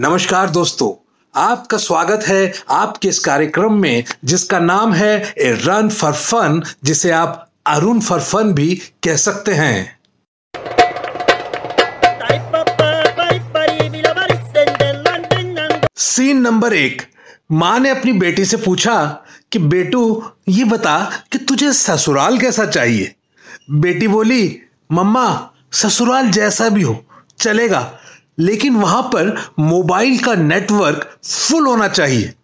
नमस्कार दोस्तों, आपका स्वागत है आपके इस कार्यक्रम में, जिसका नाम है ए रन फॉर फन, जिसे आप अरुण फॉर फन भी कह सकते हैं। सीन नंबर एक, माँ ने अपनी बेटी से पूछा कि, बेटू, ये बता कि तुझे ससुराल कैसा चाहिए? बेटी बोली, मम्मा, ससुराल जैसा भी हो, चलेगा। लेकिन वहाँ पर मोबाइल का नेटवर्क फुल होना चाहिए।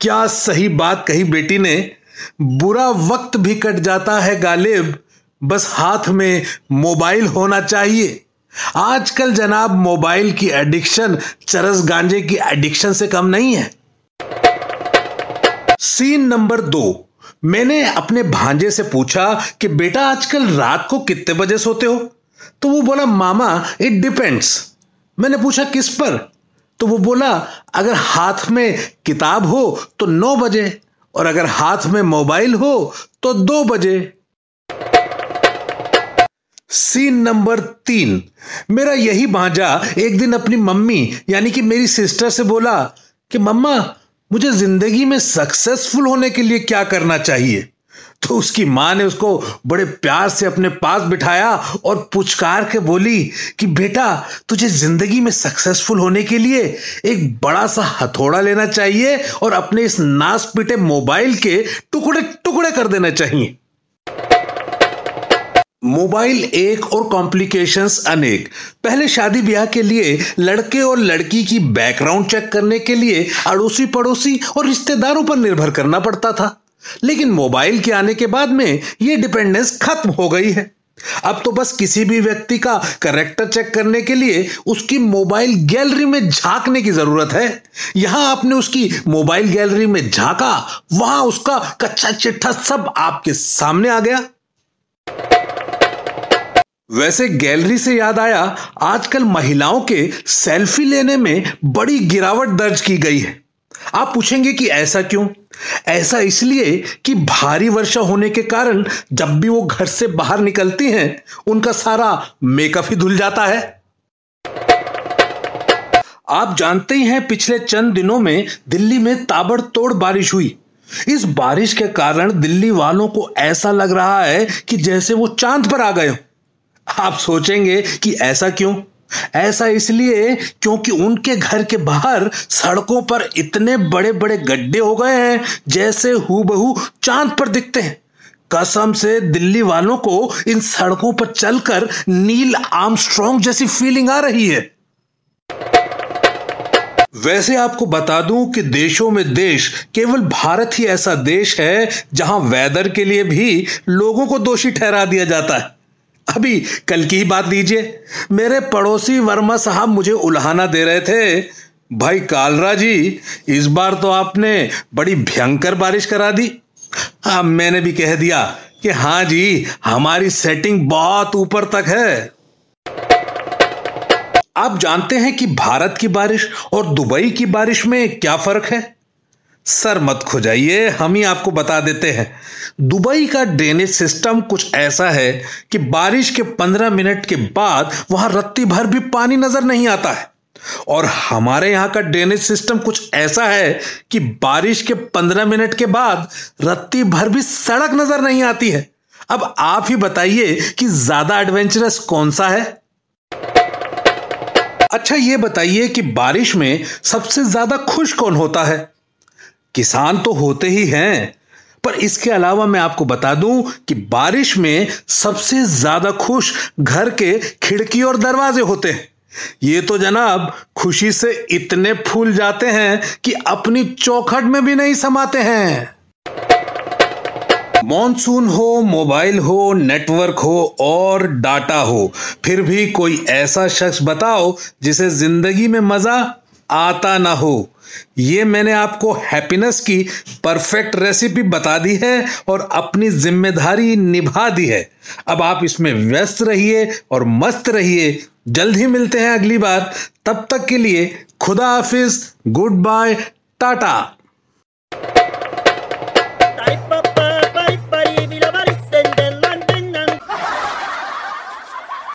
क्या सही बात कही बेटी ने? बुरा वक्त भी कट जाता है गालिब। बस हाथ में मोबाइल होना चाहिए। आजकल जनाब मोबाइल की एडिक्शन चरस गांजे की एडिक्शन से कम नहीं है। सीन नंबर दो। मैंने अपने भांजे से पूछा कि बेटा आजकल रात को कितने बजे सोते हो? तो वो बोला, मामा इट डिपेंड्स मैंने पूछा, किस पर? तो वो बोला, अगर हाथ में किताब हो तो नौ बजे और अगर हाथ में मोबाइल हो तो दो बजे। सीन नंबर तीन। मेरा यही भांजा एक दिन अपनी मम्मी, यानी कि मेरी सिस्टर से बोला कि, मम्मा, मुझे ज़िंदगी में सक्सेसफुल होने के लिए क्या करना चाहिए? तो उसकी माँ ने उसको बड़े प्यार से अपने पास बिठाया और पुचकार के बोली कि, बेटा, तुझे ज़िंदगी में सक्सेसफुल होने के लिए एक बड़ा सा हथौड़ा लेना चाहिए और अपने इस नास पीटे मोबाइल के टुकड़े टुकड़े कर देना चाहिए। मोबाइल एक और कॉम्प्लिकेशंस अनेक। पहले शादी ब्याह के लिए लड़के और लड़की की बैकग्राउंड चेक करने के लिए अड़ोसी पड़ोसी और रिश्तेदारों पर निर्भर करना पड़ता था। लेकिन मोबाइल के आने के बाद में यह डिपेंडेंस खत्म हो गई है। अब तो बस किसी भी व्यक्ति का करेक्टर चेक करने के लिए उसकी मोबाइल गैलरी में झांकने की ज़रूरत है। यहाँ आपने उसकी मोबाइल गैलरी में झांका, वहाँ उसका कच्चा चिट्ठा सब आपके सामने आ गया। वैसे गैलरी से याद आया, आजकल महिलाओं के सेल्फी लेने में बड़ी गिरावट दर्ज की गई है। आप पूछेंगे कि ऐसा क्यों? ऐसा इसलिए कि भारी वर्षा होने के कारण जब भी वो घर से बाहर निकलती हैं, उनका सारा मेकअप ही धुल जाता है। आप जानते ही हैं, पिछले चंद दिनों में दिल्ली में ताबड़तोड़ बारिश हुई। इस बारिश के कारण दिल्ली वालों को ऐसा लग रहा है कि जैसे वो चाँद पर आ गए हो। आप सोचेंगे कि ऐसा क्यों? ऐसा इसलिए क्योंकि उनके घर के बाहर सड़कों पर इतने बड़े बड़े गड्ढे हो गए हैं, जैसे हु चाँद पर दिखते हैं। कसम से दिल्ली वालों को इन सड़कों पर चलकर नील आर्मस्ट्रॉन्ग जैसी फीलिंग आ रही है। वैसे आपको बता दूँ कि देशों में देश केवल भारत ही ऐसा देश है जहाँ वेदर के लिए भी लोगों को दोषी ठहरा दिया जाता है। अभी कल की ही बात लीजिए। मेरे पड़ोसी वर्मा साहब मुझे उल्हाना दे रहे थे। भाई कालरा जी, इस बार तो आपने बड़ी भयंकर बारिश करा दी। हाँ मैंने भी कह दिया कि हाँ जी, हमारी सेटिंग बहुत ऊपर तक है। आप जानते हैं कि भारत की बारिश और दुबई की बारिश में क्या फ़र्क है? सर मत खुजाइए, हम ही आपको बता देते हैं। दुबई का ड्रेनेज सिस्टम कुछ ऐसा है कि बारिश के पंद्रह मिनट के बाद वहाँ रत्ती भर भी पानी नज़र नहीं आता है। और हमारे यहाँ का ड्रेनेज सिस्टम कुछ ऐसा है कि बारिश के पंद्रह मिनट के बाद रत्ती भर भी सड़क नज़र नहीं आती है। अब आप ही बताइए कि ज़्यादा एडवेंचरस कौन सा है? अच्छा ये बताइए कि बारिश में सबसे ज़्यादा खुश कौन होता है? किसान तो होते ही हैं, पर इसके अलावा मैं आपको बता दूँ कि बारिश में सबसे ज़्यादा खुश घर के खिड़की और दरवाजे होते हैं। ये तो जनाब खुशी से इतने फूल जाते हैं कि अपनी चौखट में भी नहीं समाते हैं। मॉनसून हो, मोबाइल हो, नेटवर्क हो और डाटा हो, फिर भी कोई ऐसा शख्स बताओ जिसे ज़िंदगी में मज़ा आता ना हो। ये मैंने आपको हैप्पीनेस की परफेक्ट रेसिपी बता दी है और अपनी ज़िम्मेदारी निभा दी है। अब आप इसमें व्यस्त रहिए और मस्त रहिए। जल्द ही मिलते हैं अगली बार। तब तक के लिए खुदा हाफिज, गुड बाय, टाटा।